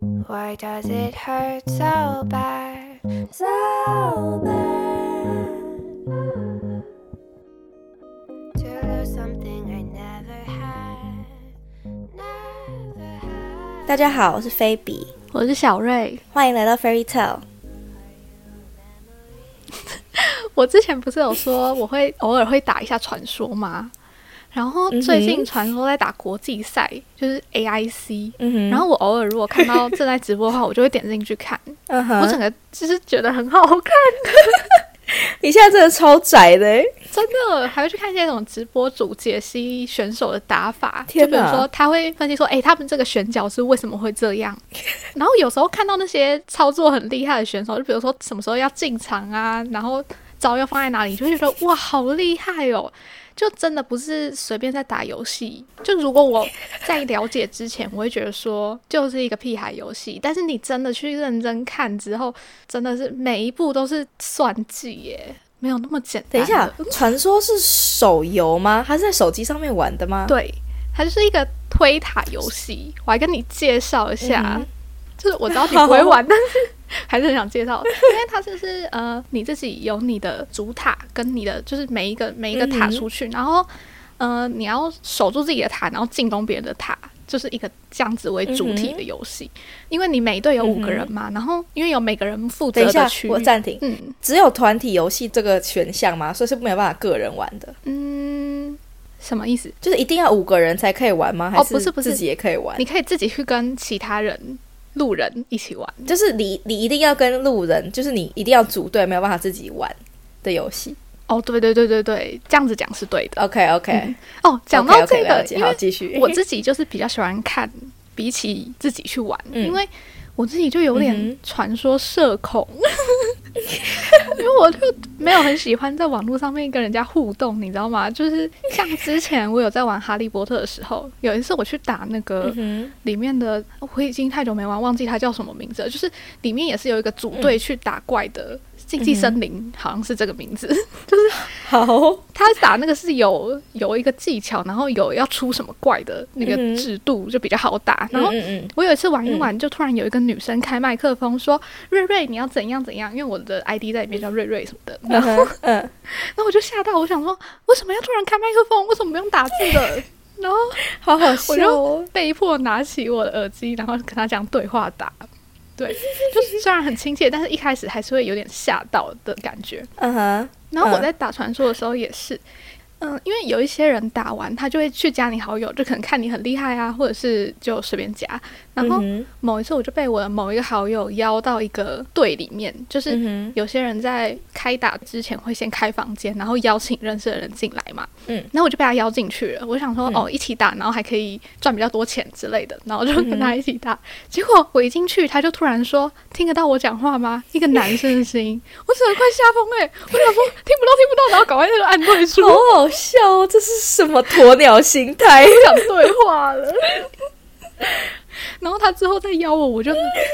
Why does it hurt so bad? So bad. To lose something I never had. Never had. 大家好，我是菲比，我是小瑞。欢迎来到 Fairy Tale。我之前不是有说我会偶尔会打一下传说吗？然后最近传说在打国际赛，就是 AIC。嗯，然后我偶尔如果看到正在直播的话，我就会点进去看。嗯，我整个就是觉得很好看，你现在真的超宅的欸，真的还会去看一些那种直播主解析选手的打法。就比如说他会分析说，哎、他们这个选角是为什么会这样。然后有时候看到那些操作很厉害的选手，就比如说什么时候要进场啊，然后招要放在哪里，就会觉得哇，好厉害哦！就真的不是随便在打游戏。就如果我在了解之前，我会觉得说就是一个屁孩游戏，但是你真的去认真看之后，真的是每一步都是算计耶，没有那么简单。等一下，传说是手游吗？还是在手机上面玩的吗？，对，它就是一个推塔游戏。我还跟你介绍一下，嗯就是我知道你不会玩，但是 还是很想介绍，因为它就是呃你自己有你的主塔跟你的就是每一个每一个塔出去，然后呃你要守住自己的塔，然后进攻别人的塔。就是一个这样子为主体的游戏，因为你每队有五个人嘛，然后因为有每个人负责下的区，域，我暂停。嗯只有团体游戏这个选项吗？所以是没有办法个人玩的，嗯，什么意思？就是一定要五个人才可以玩吗？还哦不是不是自己也可以玩你？可以自己去跟其他人路人一起玩，就是你你一定要跟路人，就是你一定要组队，没有办法自己玩的游戏。哦，对对对对对，这样子讲是对的。OK OK，哦，讲到这个，因好，为继续。我自己就是比较喜欢看，比起自己去玩，嗯因为我自己就有点传说社恐，因为我就没有很喜欢在网络上面跟人家互动，你知道吗？就是像之前我有在玩哈利波特的时候，有一次我去打那个嗯里面的，我已经太久没玩，忘记它叫什么名字了。就是里面也是有一个组队去打怪的。竞技森林好像是这个名字，就是，好，他打那个是有有一个技巧，然后有要出什么怪的那个制度就比较好打。然后我有一次玩一玩，就突然有一个女生开麦克风说：“瑞瑞，你要怎样怎样？”因为我的 ID 在里面叫瑞瑞什么的。然嗯后，哼嗯，然后我就吓到，我想说，为什么要突然开麦克风？为什么不用打字的？然后好好我笑。被迫拿起我的耳机，然后跟他讲对话打。对，就是虽然很亲切，但是一开始还是会有点吓到的感觉。嗯哼，然后我嗯在打传说的时候也是，嗯，因为有一些人打完他就会去加你好友，就可能看你很厉害啊，或者是就随便加。然后嗯某一次我就被我的某一个好友邀到一个队里面，就是，有些人在开打之前会先开房间，然后邀请认识的人进来嘛。嗯，然后我就被他邀进去了。我想说，嗯哦，一起打，然后还可以赚比较多钱之类的，然后就嗯跟他一起打。结果我一进去，他就突然说：“听得到我讲话吗？”一个男生的声音，我整个快吓疯哎！我想说听不到，听不到，然后赶快就按退出，好 好笑哦，这是什么鸵鸟心态？不想 对话了。然后他之后再邀我，我就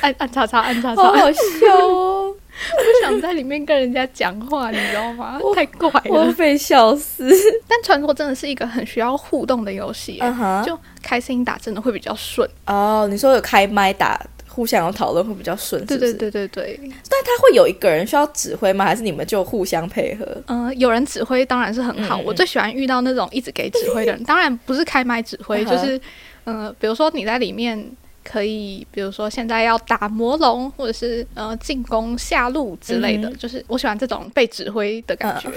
按按叉叉，按叉叉，好好笑哦，不想在里面跟人家讲话，你知道吗？太怪了。我被笑死。但传说真的是一个很需要互动的游戏、嗯哼，就开声音打真的会比较顺。哦，你说有开麦打，互相有讨论会比较顺，是对对。对对对，但他会有一个人需要指挥吗？还是你们就互相配合？嗯、有人指挥当然是很好。我最喜欢遇到那种一直给指挥的人，当然不是开麦指挥，就是嗯、呃比如说你在里面。可以，比如说现在要打魔龙，或者是呃进攻下路之类的，嗯就是我喜欢这种被指挥的感觉。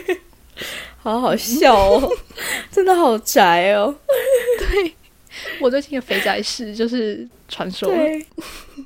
好好笑哦，真的好宅哦。我最近的肥宅事就是传说，对，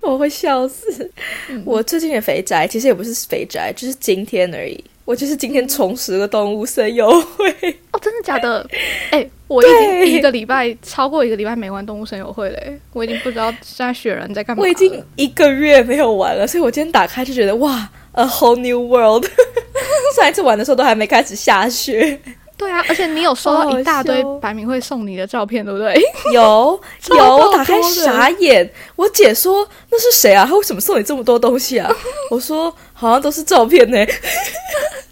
我会笑死。嗯我最近的肥宅其实也不是肥宅，就是今天而已。我就是今天重拾了动物森友会。哦，真的假的？哎、我已经一个礼拜超过一个礼拜没玩动物森友会嘞，我已经不知道现在雪人在干嘛。我已经一个月没有玩了，所以我今天打开就觉得哇，a whole new world。上一次玩的时候都还没开始下雪，对啊，而且你有收到一大堆白明慧送你的照片，对不对？有有，我打开傻眼。我姐说那是谁啊？他为什么送你这么多东西啊？我说好像都是照片呢、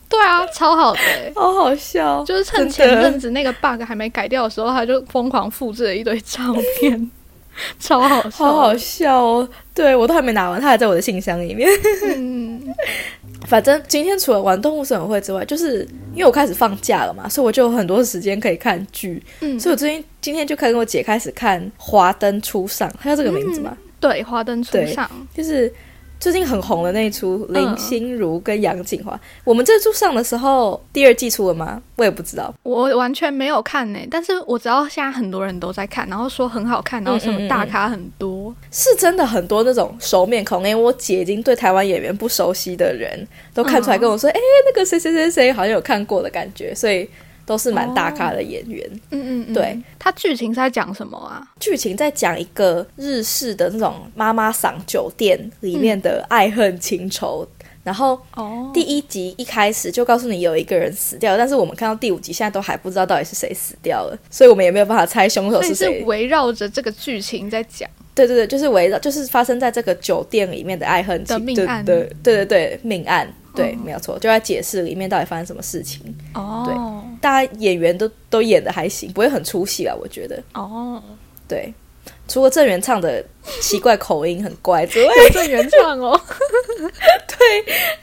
对啊，超好的欸、好好笑。就是趁前阵子那个 bug 还没改掉的时候，他就疯狂复制了一堆照片。超好笑，好好笑哦！对我都还没拿完，它还在我的信箱里面。嗯，反正今天除了玩动物森友会之外，就是因为我开始放假了嘛，所以我就有很多时间可以看剧。嗯所以我最近今天就开始跟我姐开始看《华灯初上》，它叫这个名字嘛，对，华灯初上，就是最近很红的那一出嗯林心如跟杨谨华。我们这出上的时候，第二季出了吗？我也不知道。我完全没有看呢、但是我知道现在很多人都在看，然后说很好看，然后什么大咖很多，是真的很多那种熟面孔，连我姐已经对台湾演员不熟悉的人都看出来跟我说：“哎、那个谁谁谁谁好像有看过的感觉。”所以都是蛮大咖的演员。嗯嗯嗯，对，它剧情是在讲什么啊？剧情在讲一个日式的那种妈妈桑酒店里面的爱恨情仇。然后哦，第一集一开始就告诉你有一个人死掉，但是我们看到第五集，现在都还不知道到底是谁死掉了，所以我们也没有办法猜凶手是谁是。围绕着这个剧情在讲。对对对，就是围绕，就是发生在这个酒店里面的爱恨情对的命案对对对对，命案，对，嗯没有错，就在解释里面到底发生什么事情。哦，大家演员都都演的还行，不会很出戏啊，我觉得。哦，对，除了郑元畅的奇怪口音很怪之外，有这原创哦。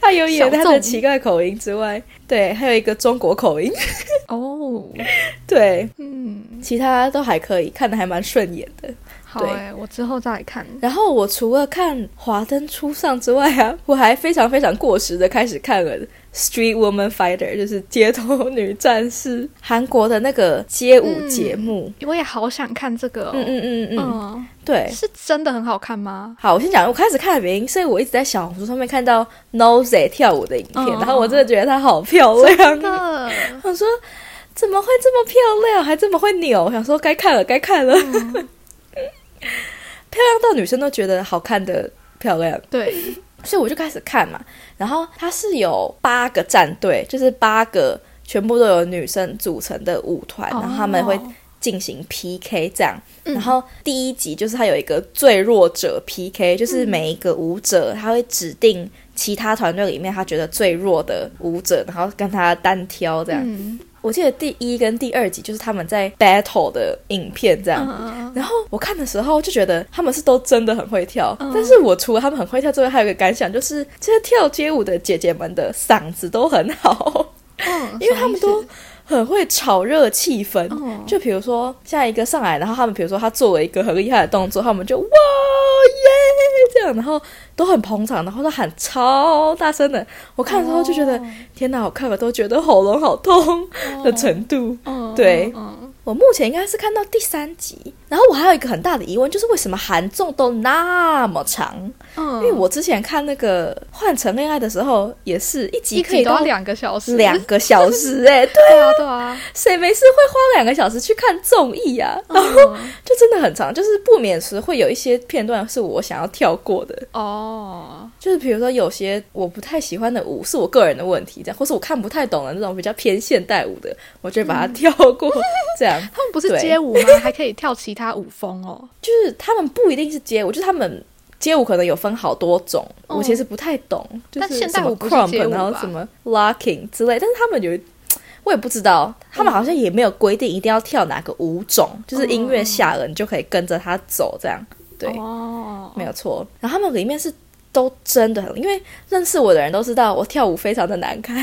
他有演他的奇怪口音之外，对，还有一个中国口音，哦，对，嗯，其他都还可以，看的还蛮顺眼的。对好哎、我之后再来看。然后我除了看《华灯初上》之外啊，我还非常非常过时的开始看了《Street Woman Fighter》，就是街头女战士，韩国的那个街舞节目。我也好想看这个、哦。嗯嗯嗯嗯，嗯对。是真的很好看吗？好，我先讲，我开始看的原因所以我一直在小红书上面看到 Nose 跳舞的影片，嗯然后我真的觉得她好漂亮真。的，我说怎么会这么漂亮，还这么会扭？想说该看了，该看了。漂亮到女生都觉得好看的漂亮，对，所以我就开始看嘛。然后它是有八个战队，就是八个全部都有女生组成的舞团，然后他们会哦进行 PK 这样。嗯然后第一集就是它有一个最弱者 PK，就是每一个舞者他会指定其他团队里面他觉得最弱的舞者，然后跟他单挑这样。嗯我记得第一跟第二集就是他们在 battle 的影片这样。嗯然后我看的时候就觉得他们是都真的很会跳，嗯但是我除了他们很会跳之外，还有一个感想就是这些跳街舞的姐姐们的嗓子都很好，嗯，因为他们都很会炒热气氛。嗯就比如说下一个上来，然后他们比如说他做了一个很厉害的动作，他们就哇然后都很捧场，然后都喊超大声的。我看的时候就觉得、哦。天哪，我看了都觉得喉咙好痛的程度。嗯对。嗯我目前应该是看到第三集，然后我还有一个很大的疑问，就是为什么韩综都那么长？嗯，因为我之前看那个《换乘恋爱》的时候，也是一集一可以到集都要两个小时，两个小时、哎，对，对啊对啊，谁没事会花两个小时去看综艺啊？然后嗯就真的很长，就是不免时会有一些片段是我想要跳过的，哦，就是比如说有些我不太喜欢的舞是我个人的问题，这样，或是我看不太懂的那种比较偏现代舞的，我就把它跳过，这样。他们不是街舞吗？还可以跳其他舞风哦。就是他们不一定是街舞，就是他们街舞可能有分好多种，哦我其实不太懂，就是但现代什么舞不是 crump，街舞然后什么 locking 之类，但是他们有。我也不知道，他们好像也没有规定一定要跳哪个舞种，就是音乐下了你就可以跟着他走，这样对，哦，没有错。然后他们里面是都真的很，因为认识我的人都知道我跳舞非常的难看，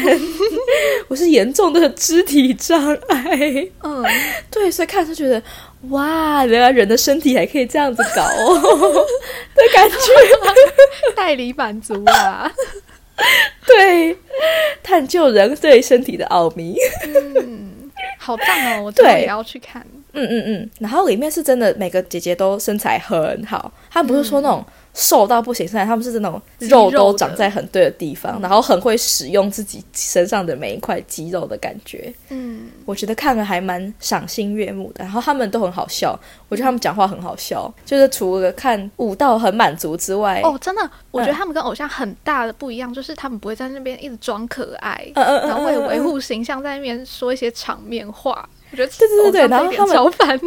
我是严重的肢体障碍。嗯，对，所以看就觉得哇，原来人的身体还可以这样子搞哦 的感觉。代理满足啊，对，探究人对身体的奥秘。好棒哦！我对也要去看。嗯嗯嗯，然后里面是真的每个姐姐都身材很好，她不是说那种瘦到不行身材，他们是那种肉都长在很对的地方，然后很会使用自己身上的每一块肌肉的感觉。嗯，我觉得看了还蛮赏心悦目的，然后他们都很好笑，我觉得他们讲话很好笑，就是除了看舞蹈很满足之外，哦，真的，我嗯觉得他们跟偶像很大的不一样，就是他们不会在那边一直装可爱，嗯嗯嗯然后为了维护形象在那边说一些场面话。我觉得对对对对偶像这一点然后他们超烦的。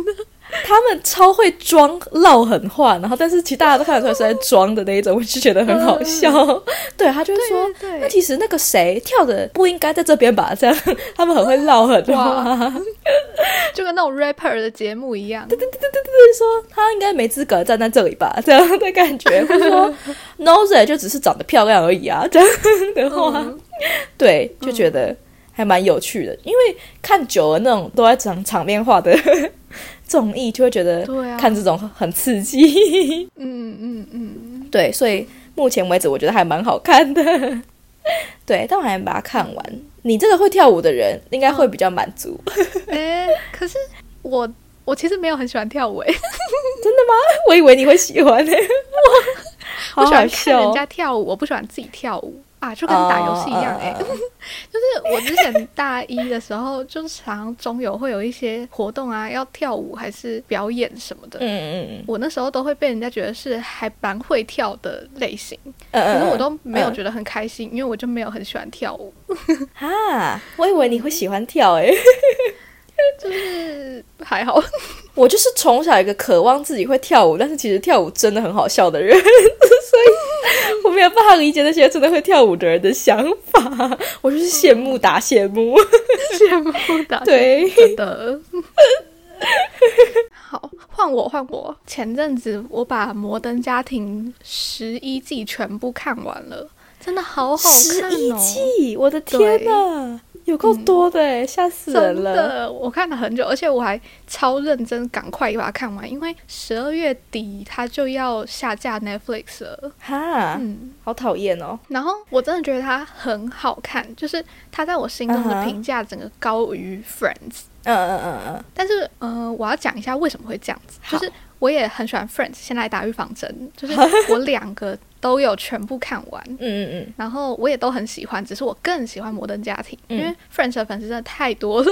他们超会装唠狠话，然后但是其实大家都看得出来是在装的那一种，我就觉得很好笑。对他就会说，对对那其实那个谁跳的不应该在这边吧？这样他们很会唠狠话，就跟那种 rapper 的节目一样。对对对对对说他应该没资格站在这里吧？这样的感觉，或者说 Nose 就只是长得漂亮而已啊，这样的话，嗯对，就觉得还蛮有趣的。因为看久了那种都在讲场面话的综艺，就会觉得看这种很刺激。嗯嗯嗯，对，所以目前为止我觉得还蛮好看的。对，但我还没把它看完。你这个会跳舞的人，应该会比较满足。哎、可是我我其实没有很喜欢跳舞、欸，真的吗？我以为你会喜欢呢、我好我喜欢看。人家跳舞，我不喜欢自己跳舞啊，就跟打游戏一样、哎、就是我之前大一的时候，就是常中有会有一些活动啊，要跳舞还是表演什么的。嗯嗯嗯。我那时候都会被人家觉得是还蛮会跳的类型，可是我都没有嗯。觉得很开心，因为我就没有很喜欢跳舞，啊，我以为你会喜欢跳诶、就是还好。我就是从小一个渴望自己会跳舞，但是其实跳舞真的很好笑的人，所以我没有办法理解那些真的会跳舞的人的想法。我就是羡慕打羡慕。羡慕打，对真的。好，换我，换我。前阵子我把《摩登家庭》十一季全部看完了，真的好好十一看哦！季，我的天哪，有够多的诶，吓死人真了。的，我看了很久，而且我还超认真，赶快把它看完，因为十二月底它就要下架 Netflix 了。哈，嗯，好讨厌哦。然后我真的觉得它很好看，就是它在我心中的评价整个高于 Friends。嗯嗯嗯嗯，但是，呃，我要讲一下为什么会这样子，就是我也很喜欢 Friends，先来打预防针，就是 我两个都有全部看完。嗯嗯嗯，然后我也都很喜欢，只是我更喜欢《摩登家庭》嗯因为 French 的粉丝真的太多了，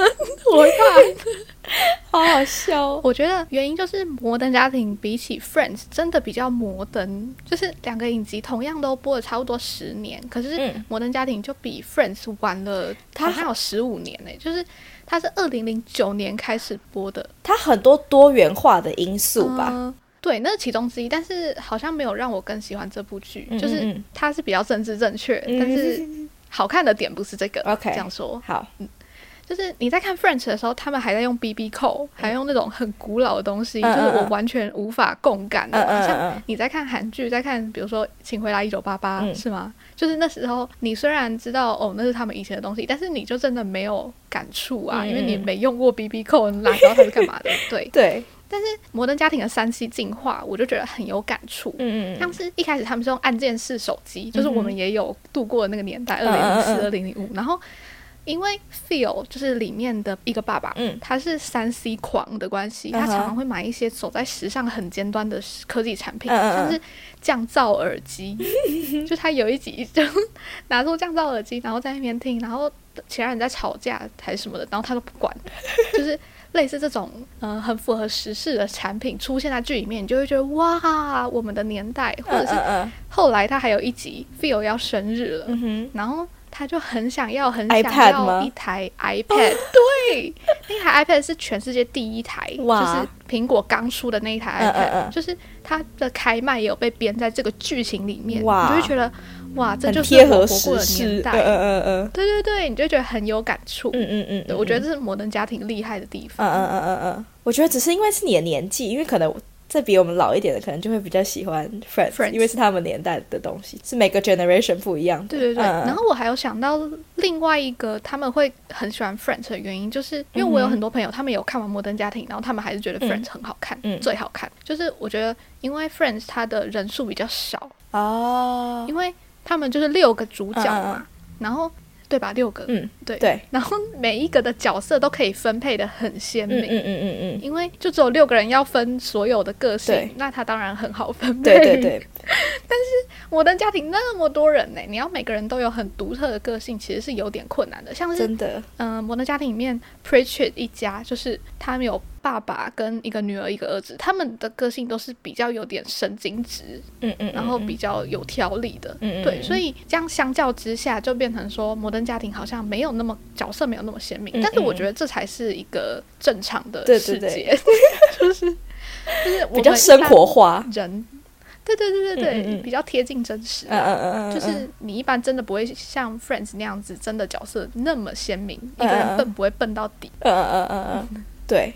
我会怕。好好笑哦。我觉得原因就是《摩登家庭》比起 Friends 真的比较摩登，就是两个影集同样都播了差不多十年，可是嗯《摩登家庭》就比 Friends 晚了，它好像有十五年呢、就是它是二零零九年开始播的，它很多多元化的因素吧。嗯对，那是其中之一，但是好像没有让我更喜欢这部剧，嗯就是它是比较政治正确，嗯但是好看的点不是这个。OK 这样说，好，嗯就是你在看 French 的时候，他们还在用 BB 扣，还用那种很古老的东西，就是我嗯完全无法共感的。嗯嗯像你在看韩剧，在看比如说《请回答一九八八》嗯是吗？就是那时候你虽然知道哦那是他们以前的东西，但是你就真的没有感触啊，因为你没用过 BB 扣，你哪知道它是干嘛的？对。对，但是摩登家庭的三 C 进化，我就觉得很有感触。嗯嗯像是一开始他们是用按键式手机，就是我们也有度过的那个年代，二嗯零零四、嗯二零零五。然后因为 Feel 就是里面的一个爸爸，嗯他是三 C 狂的关系，他常常会买一些走在时尚很尖端的科技产品，像是降噪耳机。就他有一集就拿出降噪耳机，然后在那边听，然后其他人在吵架还是什么的，然后他都不管，就是。类似这种呃很符合时事的产品出现在剧里面，你就会觉得哇，我们的年代，或者是嗯后来他还有一集，Feel 要生日了，然后他就很想要很想要一台 iPad，对，那台 iPad 是全世界第一台，就是苹果刚出的那一台嗯 iPad，、嗯。嗯就是它的开卖也有被编在这个剧情里面，哇。你就会觉得哇，这就是贴合我活过的时代，嗯嗯嗯对对对，你就觉得很有感触。嗯嗯嗯，对，我觉得这是摩登家庭厉害的地嗯方。嗯嗯嗯嗯，我觉得只是因为是你的年纪，因为可能再比我们老一点的，可能就会比较喜欢 Friends，, Friends 因为是他们年代的东西，是每个 generation 不一样的。对对对，嗯。然后我还有想到另外一个他们会很喜欢 Friends 的原因，就是因为我有很多朋友，他们有看完《摩登家庭》，然后他们还是觉得嗯。Friends 很好看，嗯。最好看。就是我觉得，因为 Friends 它的人数比较少，哦，因为他们就是六个主角嘛，然后对吧？六个，嗯，对对，然后每一个的角色都可以分配的很鲜明。嗯嗯嗯嗯嗯，因为就只有六个人要分所有的个性，那他当然很好分配。对对对，摩登 家庭那么多人呢，你要每个人都有很独特的个性，其实是有点困难的。像是真的，嗯，摩登家庭里面 Pritchett 一家，就是他们有爸爸跟一个女儿一个儿子，他们的个性都是比较有点神经质，嗯嗯，然后比较有条理的。嗯嗯对，所以这样相较之下，就变成说摩登家庭好像没有那么角色没有那么鲜明，嗯但是我觉得这才是一个正常的对对世对界。就是就是比较生活化。人，对对对对对，嗯嗯嗯比较贴近真实、嗯啊。嗯嗯嗯，就是你一般真的不会像 Friends 那样子，真的角色那么鲜明，一个人笨不会笨到底。嗯嗯嗯嗯嗯，对。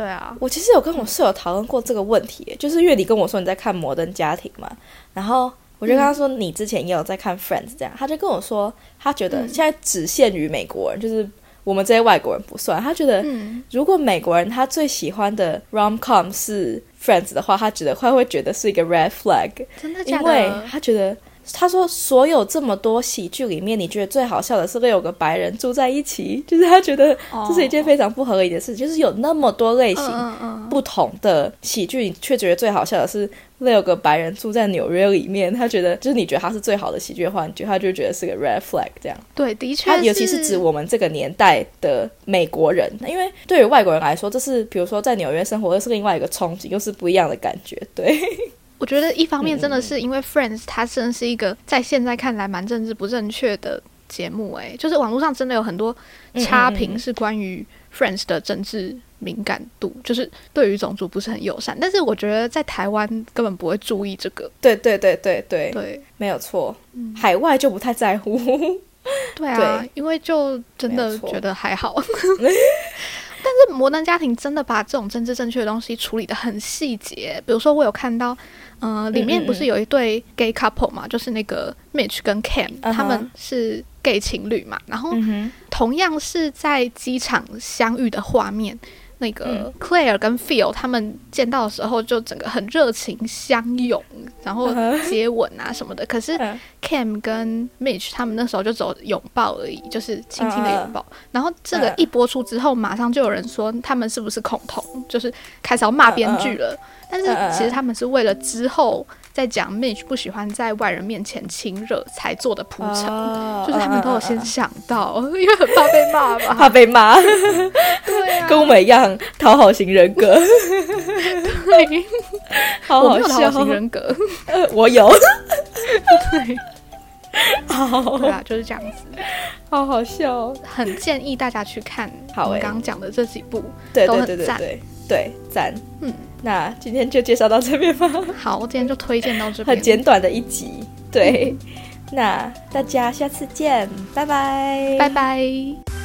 对啊，我其实有跟我室友讨论过这个问题，就是月底跟我说你在看《摩登家庭》嘛，然后我就跟他说你之前也有在看《Friends》这样，他就跟我说他觉得嗯现在只限于美国人，就是我们这些外国人不算。他觉得嗯，如果美国人他最喜欢的 rom com 是 Friends 的话，他觉得他会觉得是一个 red flag，真的假因为？他觉得。他说：“所有这么多喜剧里面，你觉得最好笑的是六个白人住在一起，就是他觉得这是一件非常不合理的事，就是有那么多类型，不同的喜剧，你却觉得最好笑的是六个白人住在纽约里面。他觉得，就是你觉得他是最好的喜剧的话，你觉得他就觉得是个 red flag 这样。对，的确他尤其是指我们这个年代的美国人，因为对于外国人来说，这是比如说在纽约生活，又是另外一个憧憬，又是不一样的感觉。对，我觉得一方面嗯真的是因为 Friends 它真的是一个在现在看来蛮政治不正确的节目、哎，就是网络上真的有很多差评是关于 Friends 的政治敏感度，就是对于种族不是很友善。但是我觉得在台湾根本不会注意这个，对对对对对，对没有错。海外就不太在乎。对啊，对因为就真的觉得还好。摩登家庭真的把这种政治正确的东西处理的很细节，比如说我有看到，呃，里面不是有一对 gay couple 嘛，就是那个 Mitch 跟 Cam，、他们是 gay 情侣嘛，然后同样是在机场相遇的画面。那个嗯 Claire 跟 Phil 他们见到的时候，就整个很热情相拥，然后 接吻啊什么的。可是嗯 Cam 跟 Mitch 他们那时候就只有拥抱而已，就是轻轻的拥抱。然后这个嗯一播出之后，马上就有人说他们是不是恐同，就是开始要骂编剧了。但是其实他们是为了之后再讲 Mitch 不喜欢在外人面前亲热才做的铺陈，哦就是他们都有先想到，因为很怕被骂吧。怕被骂，对啊，跟我们一样讨好型人格，对，好好笑。讨。好型人格，呃，我有，对，好对啊，就是这样子。好好笑哦。很建议大家去看我们好我刚刚讲的这几部。对对对对对对，赞。嗯，那今天就介绍到这边吧，好，我今天就推荐到这边。很简短的一集。对，那大家下次见，拜拜，拜拜。